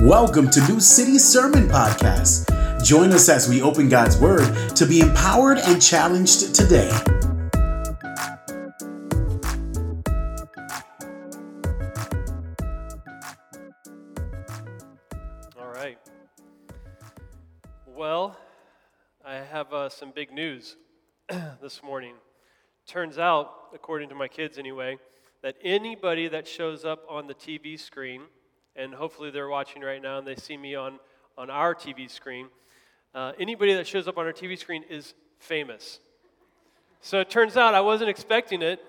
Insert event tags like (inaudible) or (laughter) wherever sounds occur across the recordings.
Welcome to New City Sermon Podcast. Join us as we open God's Word to be empowered and challenged today. All right. Well, I have uh, some big news (clears throat) this morning. Turns out, according to my kids anyway, that anybody that shows up on the TV screen, and hopefully they're watching right now and they see me on, on our TV screen, uh, anybody that shows up on our TV screen is famous. So it turns out I wasn't expecting it,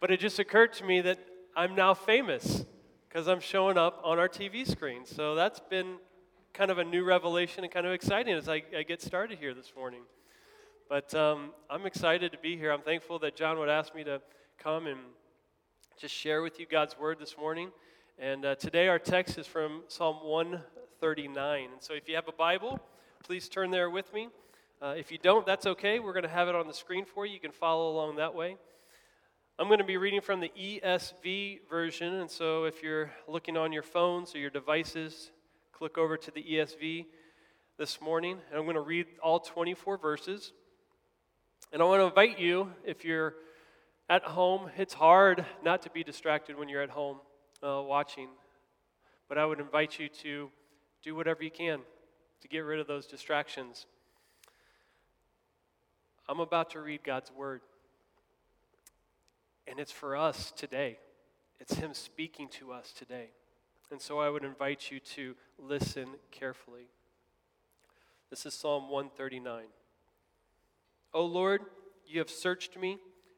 but it just occurred to me that I'm now famous because I'm showing up on our TV screen. So that's been kind of a new revelation and kind of exciting as I, I get started here this morning. But um, I'm excited to be here. I'm thankful that John would ask me to come and just share with you God's word this morning. And uh, today our text is from Psalm 139. And so if you have a Bible, please turn there with me. Uh, if you don't, that's okay. We're going to have it on the screen for you. You can follow along that way. I'm going to be reading from the ESV version. And so if you're looking on your phones or your devices, click over to the ESV this morning. And I'm going to read all 24 verses. And I want to invite you, if you're at home, it's hard not to be distracted when you're at home uh, watching. But I would invite you to do whatever you can to get rid of those distractions. I'm about to read God's word. And it's for us today. It's Him speaking to us today. And so I would invite you to listen carefully. This is Psalm 139. O Lord, you have searched me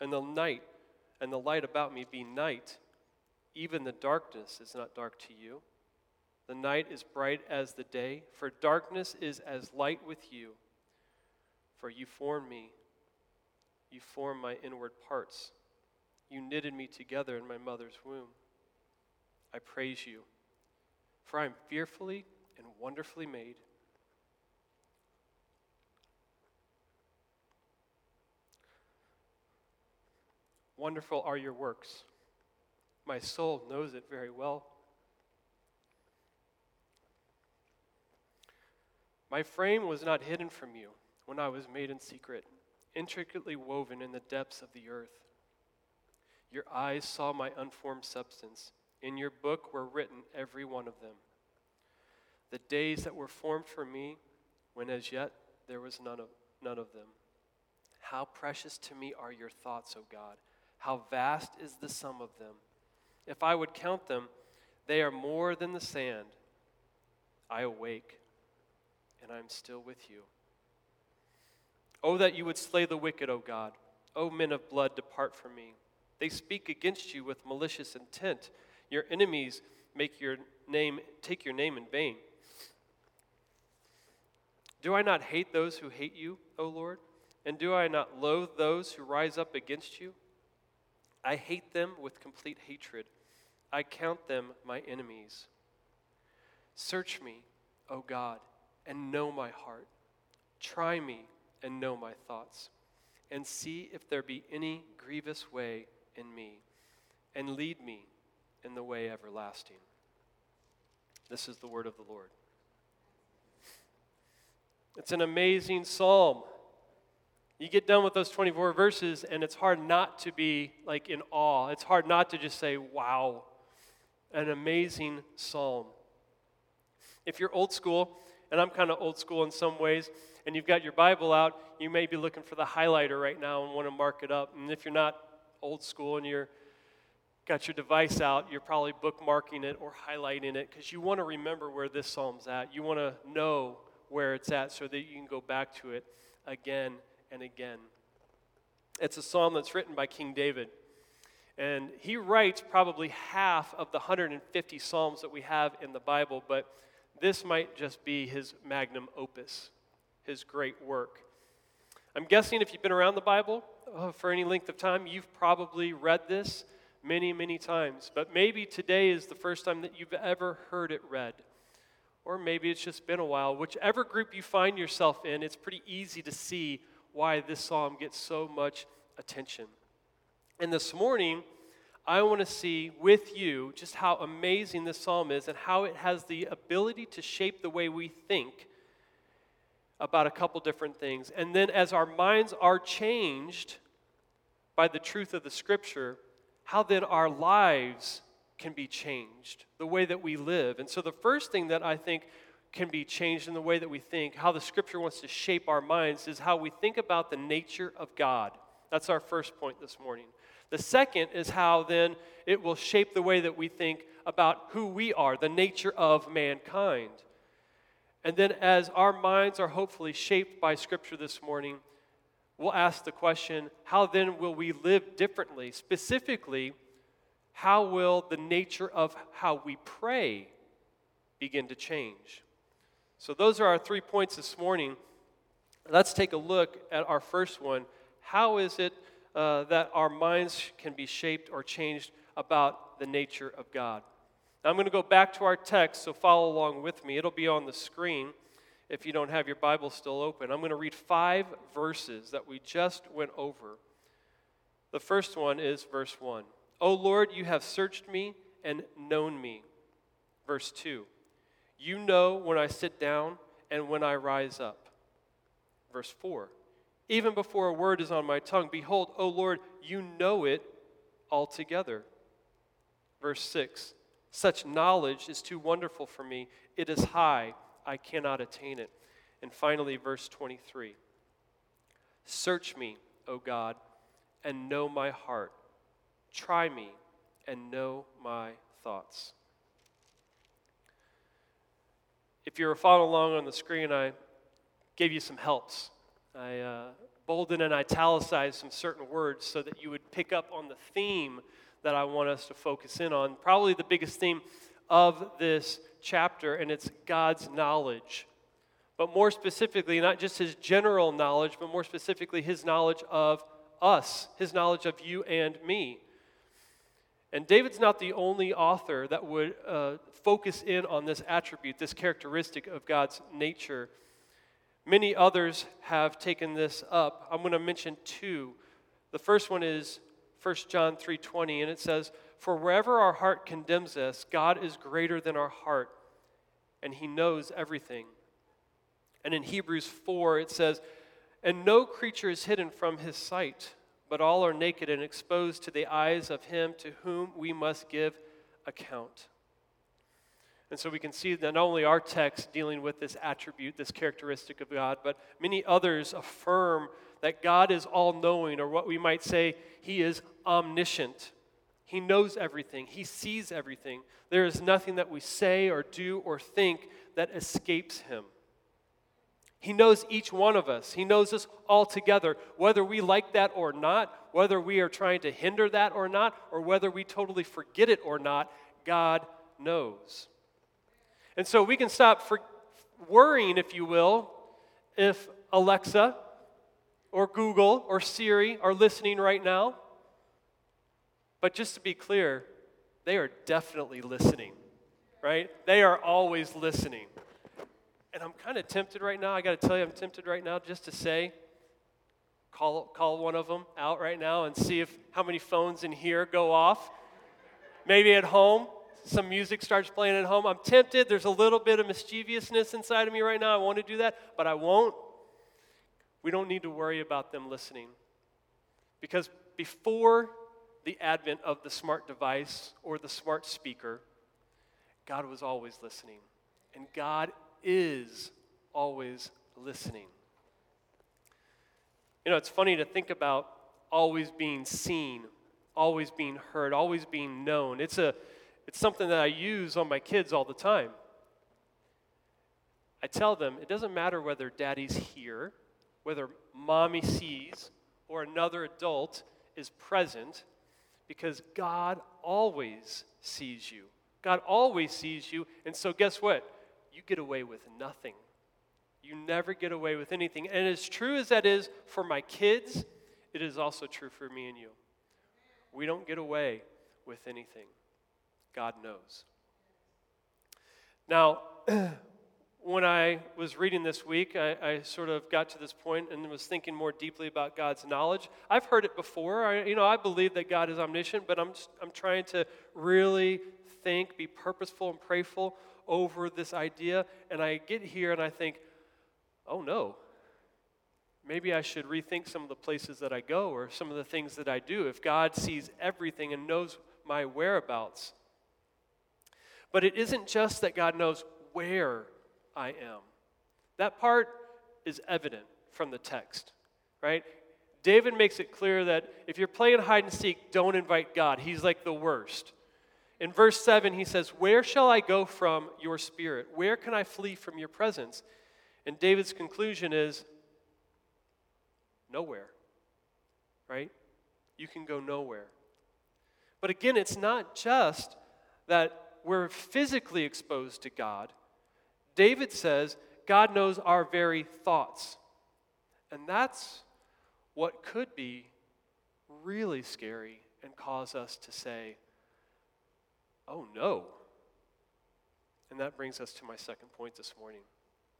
and the night and the light about me be night, even the darkness is not dark to you. The night is bright as the day, for darkness is as light with you. For you formed me, you formed my inward parts. You knitted me together in my mother's womb. I praise you, for I am fearfully and wonderfully made. Wonderful are your works. My soul knows it very well. My frame was not hidden from you when I was made in secret, intricately woven in the depths of the earth. Your eyes saw my unformed substance. In your book were written every one of them. The days that were formed for me, when as yet there was none of, none of them. How precious to me are your thoughts, O God. How vast is the sum of them. If I would count them, they are more than the sand. I awake, and I am still with you. Oh, that you would slay the wicked, O God. O men of blood, depart from me. They speak against you with malicious intent. Your enemies make your name take your name in vain. Do I not hate those who hate you, O Lord? And do I not loathe those who rise up against you? I hate them with complete hatred. I count them my enemies. Search me, O God, and know my heart. Try me and know my thoughts, and see if there be any grievous way in me, and lead me in the way everlasting. This is the word of the Lord. It's an amazing psalm. You get done with those 24 verses, and it's hard not to be like in awe. It's hard not to just say, wow, an amazing psalm. If you're old school, and I'm kind of old school in some ways, and you've got your Bible out, you may be looking for the highlighter right now and want to mark it up. And if you're not old school and you're got your device out, you're probably bookmarking it or highlighting it because you want to remember where this psalm's at. You want to know where it's at so that you can go back to it again and again. It's a psalm that's written by King David. And he writes probably half of the 150 psalms that we have in the Bible, but this might just be his magnum opus, his great work. I'm guessing if you've been around the Bible uh, for any length of time, you've probably read this many, many times. But maybe today is the first time that you've ever heard it read. Or maybe it's just been a while. Whichever group you find yourself in, it's pretty easy to see why this psalm gets so much attention. And this morning, I want to see with you just how amazing this psalm is and how it has the ability to shape the way we think about a couple different things. And then, as our minds are changed by the truth of the scripture, how then our lives can be changed, the way that we live. And so, the first thing that I think can be changed in the way that we think, how the scripture wants to shape our minds, is how we think about the nature of God. That's our first point this morning. The second is how then it will shape the way that we think about who we are, the nature of mankind. And then, as our minds are hopefully shaped by Scripture this morning, we'll ask the question how then will we live differently? Specifically, how will the nature of how we pray begin to change? So, those are our three points this morning. Let's take a look at our first one. How is it uh, that our minds can be shaped or changed about the nature of God? Now, I'm going to go back to our text, so follow along with me. It'll be on the screen if you don't have your Bible still open. I'm going to read five verses that we just went over. The first one is verse 1. O Lord, you have searched me and known me. Verse 2. You know when I sit down and when I rise up. Verse 4. Even before a word is on my tongue, behold, O Lord, you know it altogether. Verse 6. Such knowledge is too wonderful for me. It is high, I cannot attain it. And finally, verse 23 Search me, O God, and know my heart. Try me and know my thoughts. If you're following along on the screen, I gave you some helps. I uh, bolded and italicized some certain words so that you would pick up on the theme that I want us to focus in on. Probably the biggest theme of this chapter, and it's God's knowledge. But more specifically, not just his general knowledge, but more specifically, his knowledge of us, his knowledge of you and me. And David's not the only author that would uh, focus in on this attribute, this characteristic of God's nature. Many others have taken this up. I'm going to mention two. The first one is 1 John 3:20 and it says, "For wherever our heart condemns us, God is greater than our heart, and he knows everything." And in Hebrews 4 it says, "And no creature is hidden from his sight, but all are naked and exposed to the eyes of him to whom we must give account." And so we can see that not only our text dealing with this attribute, this characteristic of God, but many others affirm that God is all knowing, or what we might say, He is omniscient. He knows everything, He sees everything. There is nothing that we say or do or think that escapes Him. He knows each one of us. He knows us all together, whether we like that or not, whether we are trying to hinder that or not, or whether we totally forget it or not. God knows. And so we can stop for worrying, if you will, if Alexa or Google or Siri are listening right now. But just to be clear, they are definitely listening, right? They are always listening. And I'm kind of tempted right now. I got to tell you, I'm tempted right now just to say, call, call one of them out right now and see if how many phones in here go off. Maybe at home, some music starts playing at home. I'm tempted. There's a little bit of mischievousness inside of me right now. I want to do that, but I won't we don't need to worry about them listening. Because before the advent of the smart device or the smart speaker, God was always listening. And God is always listening. You know, it's funny to think about always being seen, always being heard, always being known. It's, a, it's something that I use on my kids all the time. I tell them it doesn't matter whether daddy's here, whether mommy sees, or another adult is present, because God always sees you. God always sees you, and so guess what? You get away with nothing. You never get away with anything. And as true as that is for my kids, it is also true for me and you. We don't get away with anything. God knows. Now, (clears throat) when I was reading this week, I, I, sort of got to this point and was thinking more deeply about God's knowledge. I've heard it before. I, you know, I believe that God is omniscient, but I'm, just, I'm trying to really think, be purposeful, and prayerful over this idea. And I get here and I think, oh no, maybe I should rethink some of the places that I go or some of the things that I do if God sees everything and knows my whereabouts. But it isn't just that God knows where I am. That part is evident from the text, right? David makes it clear that if you're playing hide and seek, don't invite God. He's like the worst. In verse 7, he says, Where shall I go from your spirit? Where can I flee from your presence? And David's conclusion is nowhere, right? You can go nowhere. But again, it's not just that we're physically exposed to God. David says God knows our very thoughts. And that's what could be really scary and cause us to say, oh no. And that brings us to my second point this morning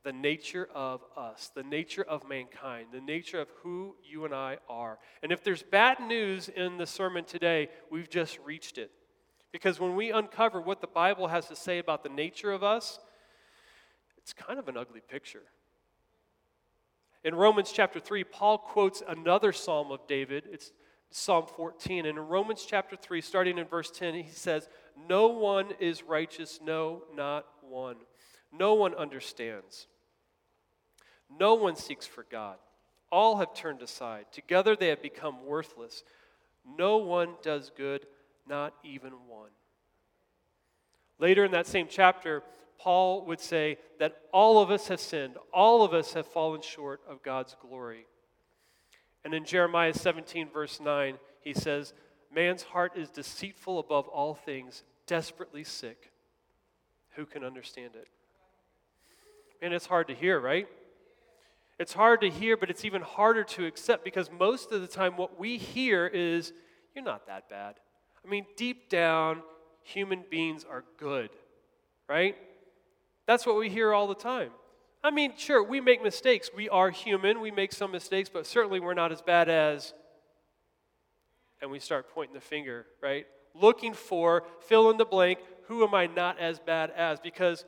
the nature of us, the nature of mankind, the nature of who you and I are. And if there's bad news in the sermon today, we've just reached it. Because when we uncover what the Bible has to say about the nature of us, it's kind of an ugly picture. In Romans chapter 3, Paul quotes another psalm of David. It's Psalm 14. And in Romans chapter 3, starting in verse 10, he says, No one is righteous, no, not one. No one understands. No one seeks for God. All have turned aside. Together they have become worthless. No one does good, not even one. Later in that same chapter, Paul would say that all of us have sinned, all of us have fallen short of God's glory. And in Jeremiah 17, verse 9, he says, Man's heart is deceitful above all things, desperately sick. Who can understand it? And it's hard to hear, right? It's hard to hear, but it's even harder to accept because most of the time what we hear is, You're not that bad. I mean, deep down, human beings are good, right? That's what we hear all the time. I mean, sure, we make mistakes. We are human. We make some mistakes, but certainly we're not as bad as. And we start pointing the finger, right? Looking for, fill in the blank, who am I not as bad as? Because,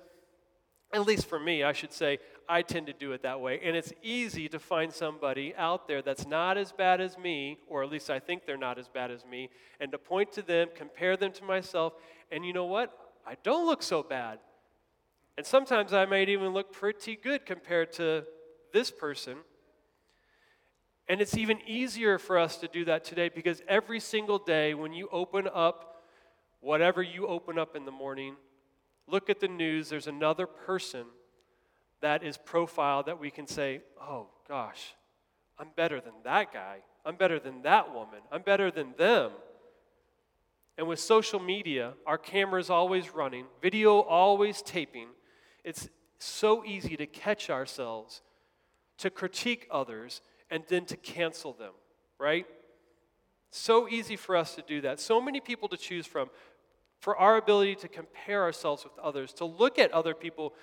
at least for me, I should say, I tend to do it that way. And it's easy to find somebody out there that's not as bad as me, or at least I think they're not as bad as me, and to point to them, compare them to myself, and you know what? I don't look so bad. And sometimes I might even look pretty good compared to this person. And it's even easier for us to do that today because every single day when you open up whatever you open up in the morning, look at the news, there's another person that is profiled that we can say, oh gosh, I'm better than that guy. I'm better than that woman. I'm better than them. And with social media, our camera's always running, video always taping. It's so easy to catch ourselves, to critique others, and then to cancel them, right? So easy for us to do that. So many people to choose from. For our ability to compare ourselves with others, to look at other people,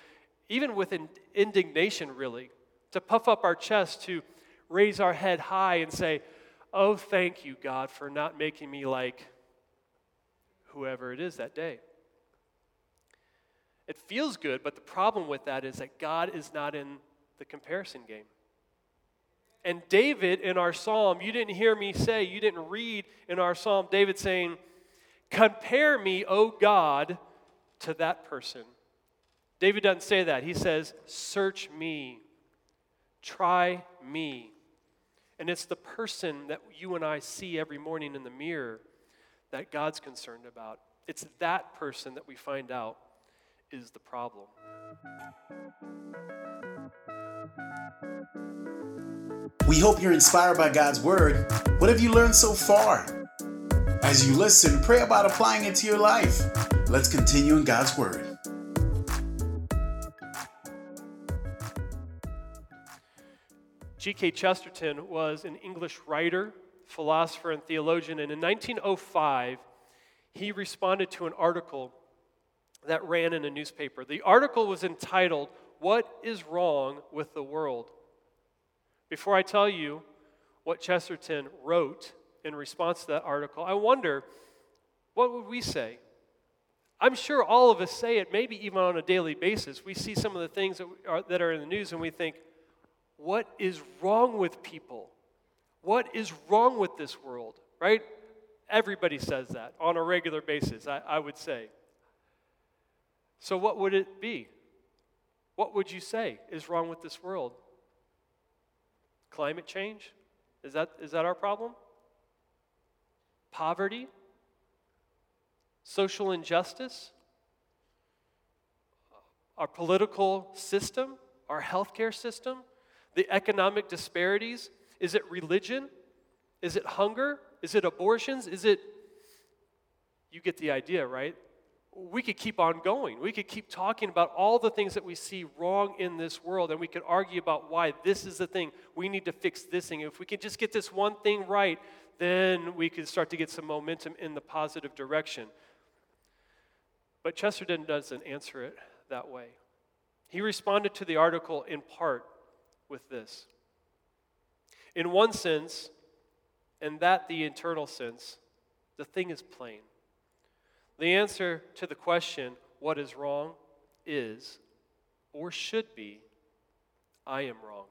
even with indignation, really, to puff up our chest, to raise our head high and say, Oh, thank you, God, for not making me like whoever it is that day. It feels good, but the problem with that is that God is not in the comparison game. And David in our psalm, you didn't hear me say, you didn't read in our psalm, David saying, Compare me, O God, to that person. David doesn't say that. He says, Search me, try me. And it's the person that you and I see every morning in the mirror that God's concerned about. It's that person that we find out is the problem. We hope you're inspired by God's Word. What have you learned so far? As you listen, pray about applying it to your life. Let's continue in God's Word. G.K. Chesterton was an English writer, philosopher, and theologian, and in 1905, he responded to an article that ran in a newspaper. The article was entitled, What is Wrong with the World? Before I tell you what Chesterton wrote in response to that article, I wonder, what would we say? I'm sure all of us say it, maybe even on a daily basis. We see some of the things that are, that are in the news and we think, what is wrong with people? What is wrong with this world, right? Everybody says that on a regular basis, I, I would say. So, what would it be? What would you say is wrong with this world? Climate change? Is that, is that our problem? Poverty? Social injustice? Our political system? Our healthcare system? The economic disparities? Is it religion? Is it hunger? Is it abortions? Is it. You get the idea, right? We could keep on going. We could keep talking about all the things that we see wrong in this world, and we could argue about why this is the thing. We need to fix this thing. If we could just get this one thing right, then we could start to get some momentum in the positive direction. But Chesterton doesn't answer it that way. He responded to the article in part with this. In one sense, and that the internal sense, the thing is plain. The answer to the question, what is wrong, is or should be, I am wrong.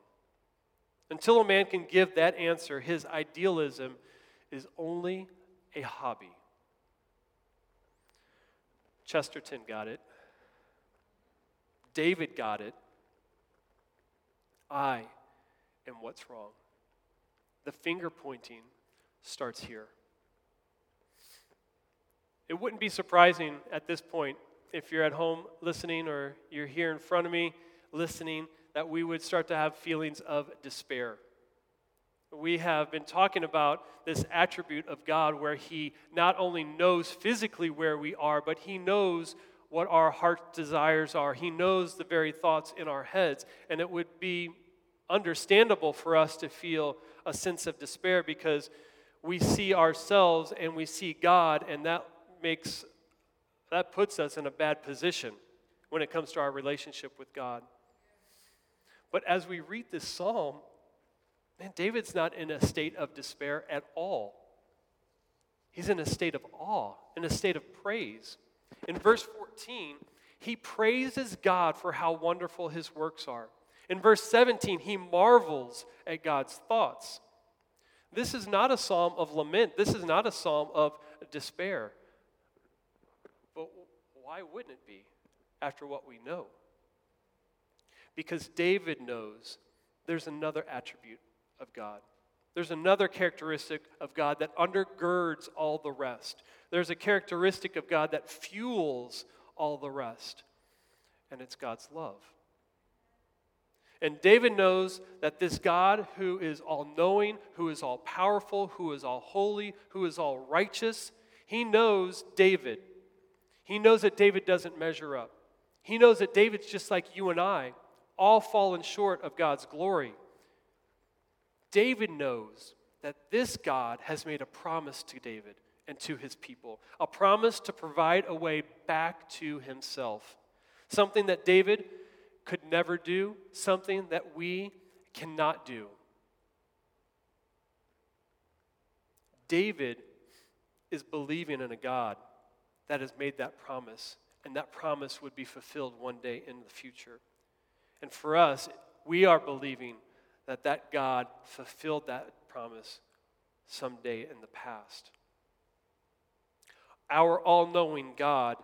Until a man can give that answer, his idealism is only a hobby. Chesterton got it. David got it. I am what's wrong. The finger pointing starts here. It wouldn't be surprising at this point if you're at home listening or you're here in front of me listening that we would start to have feelings of despair. We have been talking about this attribute of God where He not only knows physically where we are, but He knows what our heart desires are. He knows the very thoughts in our heads. And it would be understandable for us to feel a sense of despair because we see ourselves and we see God, and that makes that puts us in a bad position when it comes to our relationship with God. But as we read this psalm, man, David's not in a state of despair at all. He's in a state of awe, in a state of praise. In verse 14, he praises God for how wonderful his works are. In verse 17, he marvels at God's thoughts. This is not a psalm of lament. This is not a psalm of despair. Why wouldn't it be after what we know? Because David knows there's another attribute of God. There's another characteristic of God that undergirds all the rest. There's a characteristic of God that fuels all the rest, and it's God's love. And David knows that this God who is all knowing, who is all powerful, who is all holy, who is all righteous, he knows David. He knows that David doesn't measure up. He knows that David's just like you and I, all fallen short of God's glory. David knows that this God has made a promise to David and to his people, a promise to provide a way back to himself. Something that David could never do, something that we cannot do. David is believing in a God that has made that promise, and that promise would be fulfilled one day in the future. And for us, we are believing that that God fulfilled that promise someday in the past. Our all knowing God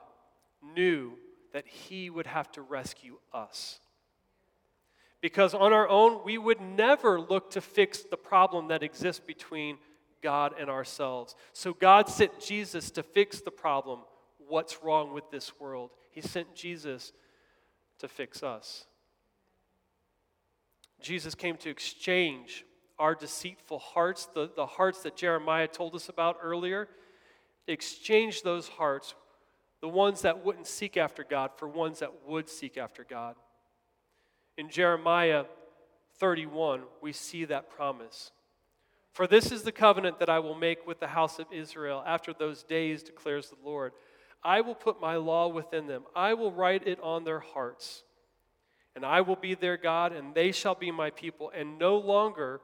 knew that He would have to rescue us. Because on our own, we would never look to fix the problem that exists between God and ourselves. So God sent Jesus to fix the problem what's wrong with this world. He sent Jesus to fix us. Jesus came to exchange our deceitful hearts, the, the hearts that Jeremiah told us about earlier, exchange those hearts, the ones that wouldn't seek after God, for ones that would seek after God. In Jeremiah 31, we see that promise. For this is the covenant that I will make with the house of Israel after those days, declares the Lord. I will put my law within them, I will write it on their hearts. And I will be their God, and they shall be my people. And no longer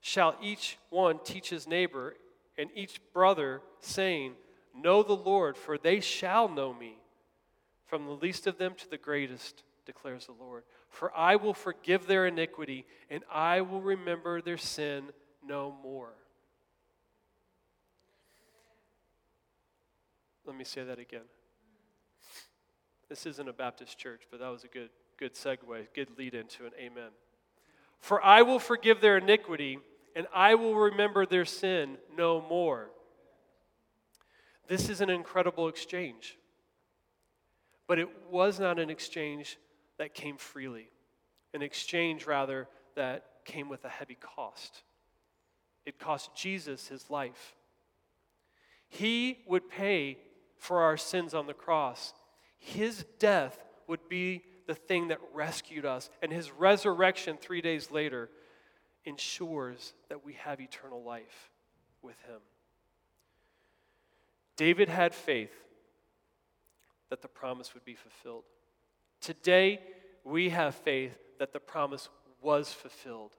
shall each one teach his neighbor and each brother, saying, Know the Lord, for they shall know me, from the least of them to the greatest, declares the Lord. For I will forgive their iniquity, and I will remember their sin no more. Let me say that again. This isn't a Baptist church, but that was a good, good segue, good lead into an amen. For I will forgive their iniquity, and I will remember their sin no more. This is an incredible exchange. But it was not an exchange that came freely, an exchange, rather, that came with a heavy cost. It cost Jesus his life. He would pay for our sins on the cross. His death would be the thing that rescued us, and his resurrection three days later ensures that we have eternal life with him. David had faith that the promise would be fulfilled. Today, we have faith that the promise was fulfilled.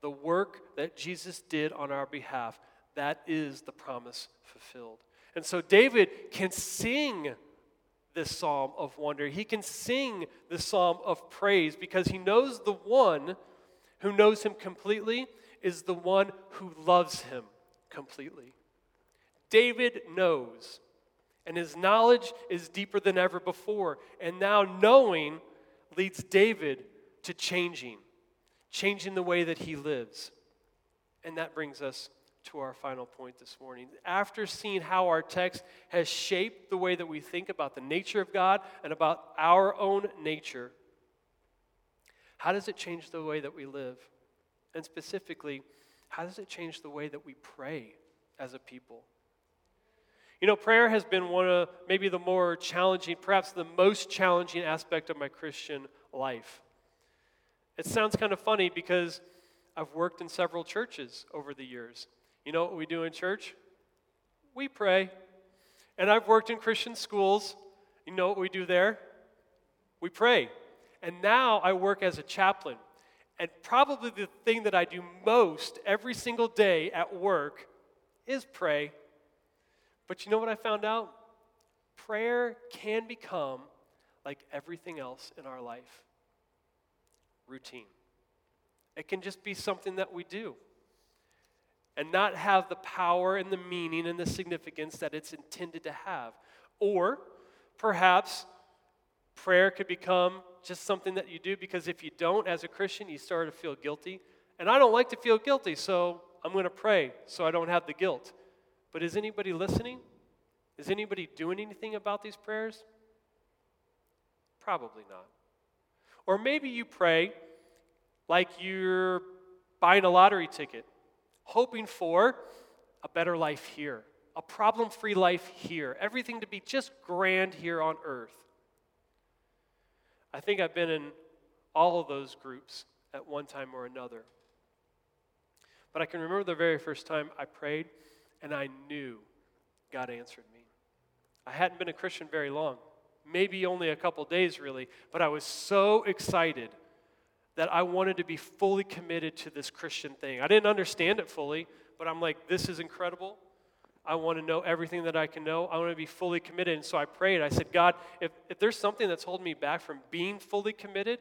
The work that Jesus did on our behalf, that is the promise fulfilled. And so David can sing this psalm of wonder. He can sing the psalm of praise because he knows the one who knows him completely is the one who loves him completely. David knows, and his knowledge is deeper than ever before. And now knowing leads David to changing, changing the way that he lives. And that brings us to our final point this morning. After seeing how our text has shaped the way that we think about the nature of God and about our own nature, how does it change the way that we live? And specifically, how does it change the way that we pray as a people? You know, prayer has been one of maybe the more challenging, perhaps the most challenging aspect of my Christian life. It sounds kind of funny because I've worked in several churches over the years. You know what we do in church? We pray. And I've worked in Christian schools. You know what we do there? We pray. And now I work as a chaplain. And probably the thing that I do most every single day at work is pray. But you know what I found out? Prayer can become like everything else in our life routine. It can just be something that we do and not have the power and the meaning and the significance that it's intended to have. Or perhaps prayer could become just something that you do because if you don't, as a Christian, you start to feel guilty. And I don't like to feel guilty, so I'm going to pray so I don't have the guilt. But is anybody listening? Is anybody doing anything about these prayers? Probably not. Or maybe you pray like you're buying a lottery ticket, hoping for a better life here, a problem free life here, everything to be just grand here on earth. I think I've been in all of those groups at one time or another. But I can remember the very first time I prayed and I knew God answered me. I hadn't been a Christian very long, maybe only a couple days really, but I was so excited that I wanted to be fully committed to this Christian thing. I didn't understand it fully, but I'm like, this is incredible. I want to know everything that I can know. I want to be fully committed. And so I prayed. I said, God, if, if there's something that's holding me back from being fully committed,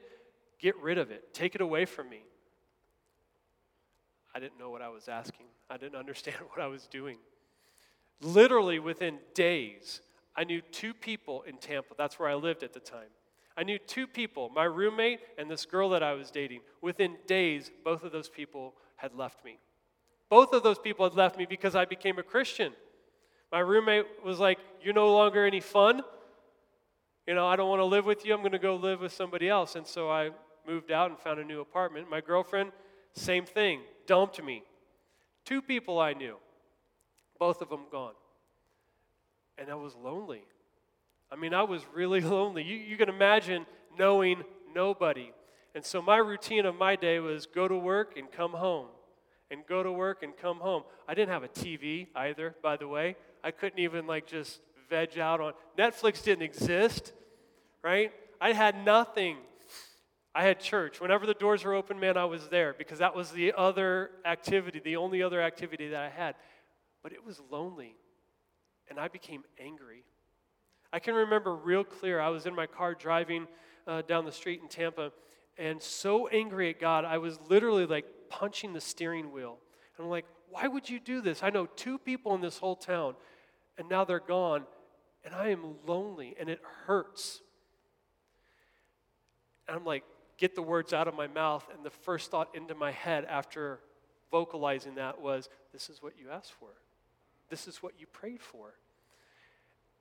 get rid of it. Take it away from me. I didn't know what I was asking, I didn't (laughs) understand what I was doing. Literally within days, I knew two people in Tampa. That's where I lived at the time. I knew two people, my roommate and this girl that I was dating. Within days, both of those people had left me. Both of those people had left me because I became a Christian. My roommate was like, You're no longer any fun. You know, I don't want to live with you. I'm going to go live with somebody else. And so I moved out and found a new apartment. My girlfriend, same thing, dumped me. Two people I knew, both of them gone. And I was lonely. I mean, I was really (laughs) lonely. You, you can imagine knowing nobody. And so my routine of my day was go to work and come home, and go to work and come home. I didn't have a TV either, by the way. I couldn't even like just veg out on Netflix didn't exist, right? I had nothing. I had church. Whenever the doors were open, man, I was there because that was the other activity, the only other activity that I had. But it was lonely, and I became angry. I can remember real clear. I was in my car driving uh, down the street in Tampa, and so angry at God, I was literally like punching the steering wheel. And I'm like, why would you do this? I know two people in this whole town, and now they're gone, and I am lonely, and it hurts. And I'm like, get the words out of my mouth, and the first thought into my head after vocalizing that was, This is what you asked for. This is what you prayed for.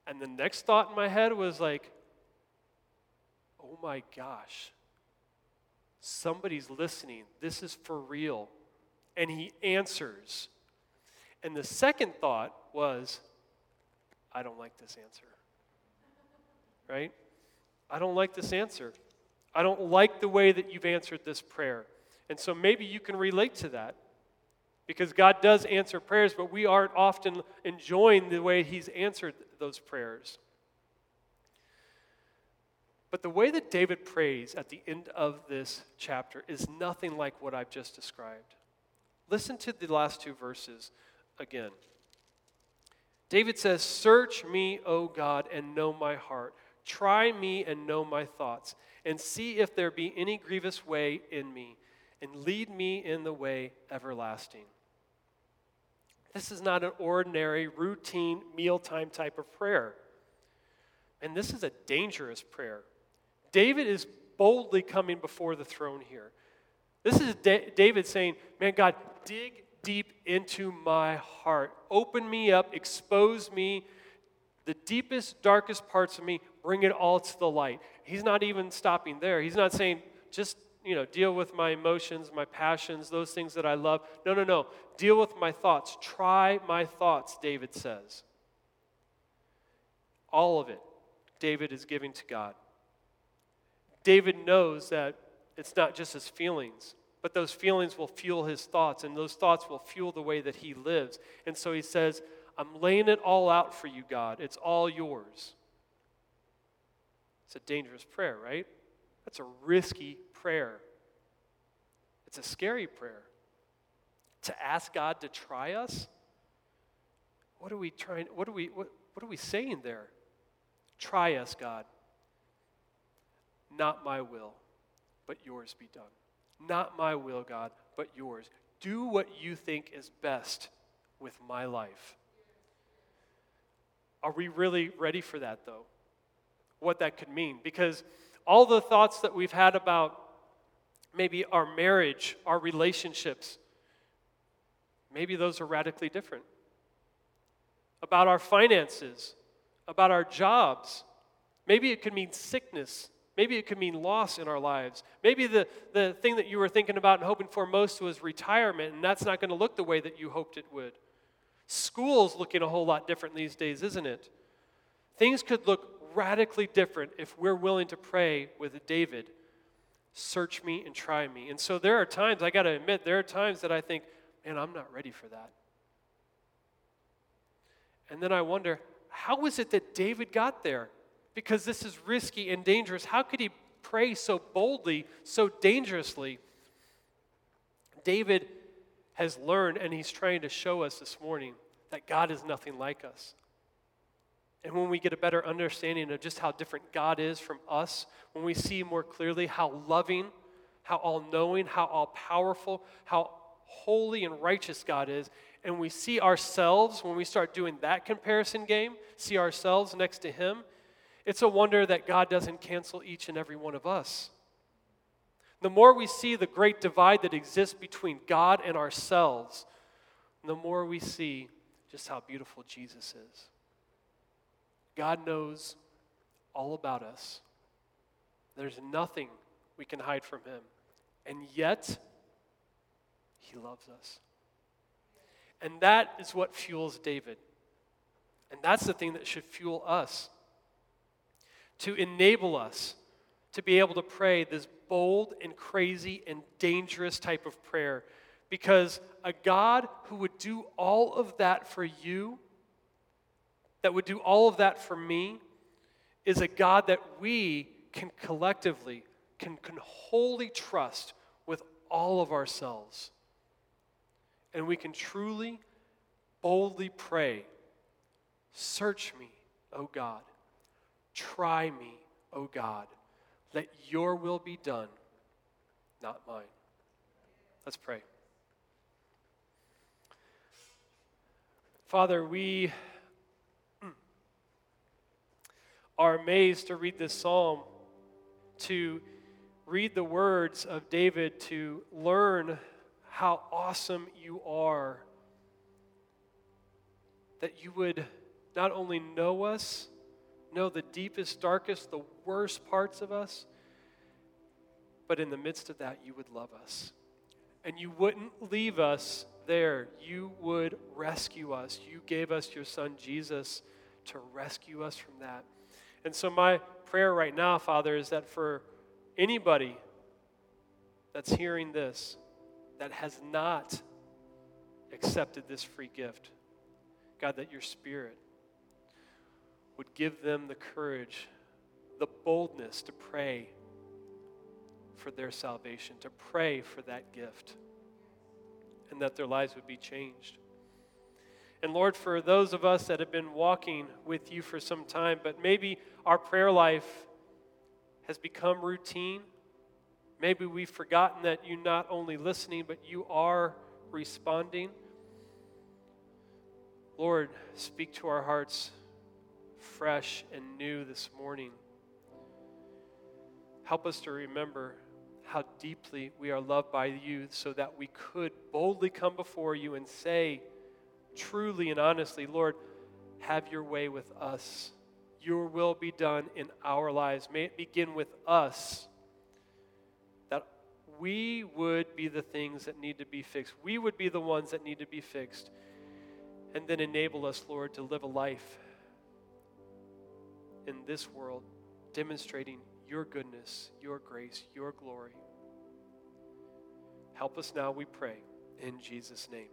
And the next thought in my head was like, oh my gosh, somebody's listening. This is for real. And he answers. And the second thought was, I don't like this answer. Right? I don't like this answer. I don't like the way that you've answered this prayer. And so maybe you can relate to that because God does answer prayers, but we aren't often enjoying the way He's answered those prayers. But the way that David prays at the end of this chapter is nothing like what I've just described. Listen to the last two verses again. David says, Search me, O God, and know my heart. Try me and know my thoughts, and see if there be any grievous way in me, and lead me in the way everlasting. This is not an ordinary, routine, mealtime type of prayer. And this is a dangerous prayer. David is boldly coming before the throne here. This is David saying, Man, God, dig deep into my heart. Open me up, expose me, the deepest, darkest parts of me, bring it all to the light. He's not even stopping there. He's not saying, just you know, deal with my emotions, my passions, those things that I love. No, no, no. Deal with my thoughts. Try my thoughts, David says. All of it, David is giving to God. David knows that it's not just his feelings, but those feelings will fuel his thoughts, and those thoughts will fuel the way that he lives. And so he says, I'm laying it all out for you, God. It's all yours. It's a dangerous prayer, right? That's a risky prayer. It's a scary prayer. To ask God to try us? What are we trying what are we what, what are we saying there? Try us, God. Not my will, but yours be done. Not my will, God, but yours. Do what you think is best with my life. Are we really ready for that, though? What that could mean? Because all the thoughts that we've had about maybe our marriage, our relationships, maybe those are radically different. About our finances, about our jobs. Maybe it could mean sickness. Maybe it could mean loss in our lives. Maybe the, the thing that you were thinking about and hoping for most was retirement, and that's not going to look the way that you hoped it would. School's looking a whole lot different these days, isn't it? Things could look radically different if we're willing to pray with David search me and try me. And so there are times, I got to admit, there are times that I think, man, I'm not ready for that. And then I wonder, how is it that David got there? Because this is risky and dangerous. How could he pray so boldly, so dangerously? David has learned, and he's trying to show us this morning, that God is nothing like us. And when we get a better understanding of just how different God is from us, when we see more clearly how loving, how all knowing, how all powerful, how holy and righteous God is, and we see ourselves when we start doing that comparison game, see ourselves next to Him, it's a wonder that God doesn't cancel each and every one of us. The more we see the great divide that exists between God and ourselves, the more we see just how beautiful Jesus is. God knows all about us. There's nothing we can hide from Him. And yet, He loves us. And that is what fuels David. And that's the thing that should fuel us to enable us to be able to pray this bold and crazy and dangerous type of prayer. Because a God who would do all of that for you, that would do all of that for me, is a God that we can collectively, can, can wholly trust with all of ourselves. And we can truly, boldly pray Search me, O God. Try me, O God. Let your will be done, not mine. Let's pray. Father, we are amazed to read this psalm, to read the words of David, to learn how awesome you are. That you would not only know us, know the deepest, darkest, the worst parts of us, but in the midst of that, you would love us. And you wouldn't leave us there. You would rescue us. You gave us your son, Jesus, to rescue us from that. And so, my prayer right now, Father, is that for anybody that's hearing this that has not accepted this free gift, God, that your Spirit would give them the courage, the boldness to pray for their salvation, to pray for that gift, and that their lives would be changed. And Lord, for those of us that have been walking with you for some time, but maybe our prayer life has become routine, maybe we've forgotten that you're not only listening, but you are responding. Lord, speak to our hearts fresh and new this morning. Help us to remember how deeply we are loved by you so that we could boldly come before you and say, truly and honestly, Lord, have your way with us. Your will be done in our lives. May it begin with us. That we would be the things that need to be fixed. We would be the ones that need to be fixed. And then enable us, Lord, to live a life in this world, demonstrating your goodness, your grace, your glory. Help us now, we pray, in Jesus' name.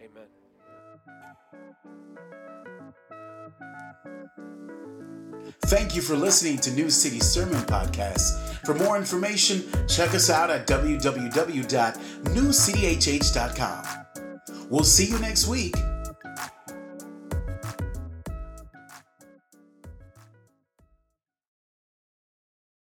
Amen. Thank you for listening to New City Sermon Podcast. For more information, check us out at www.newcityhh.com. We'll see you next week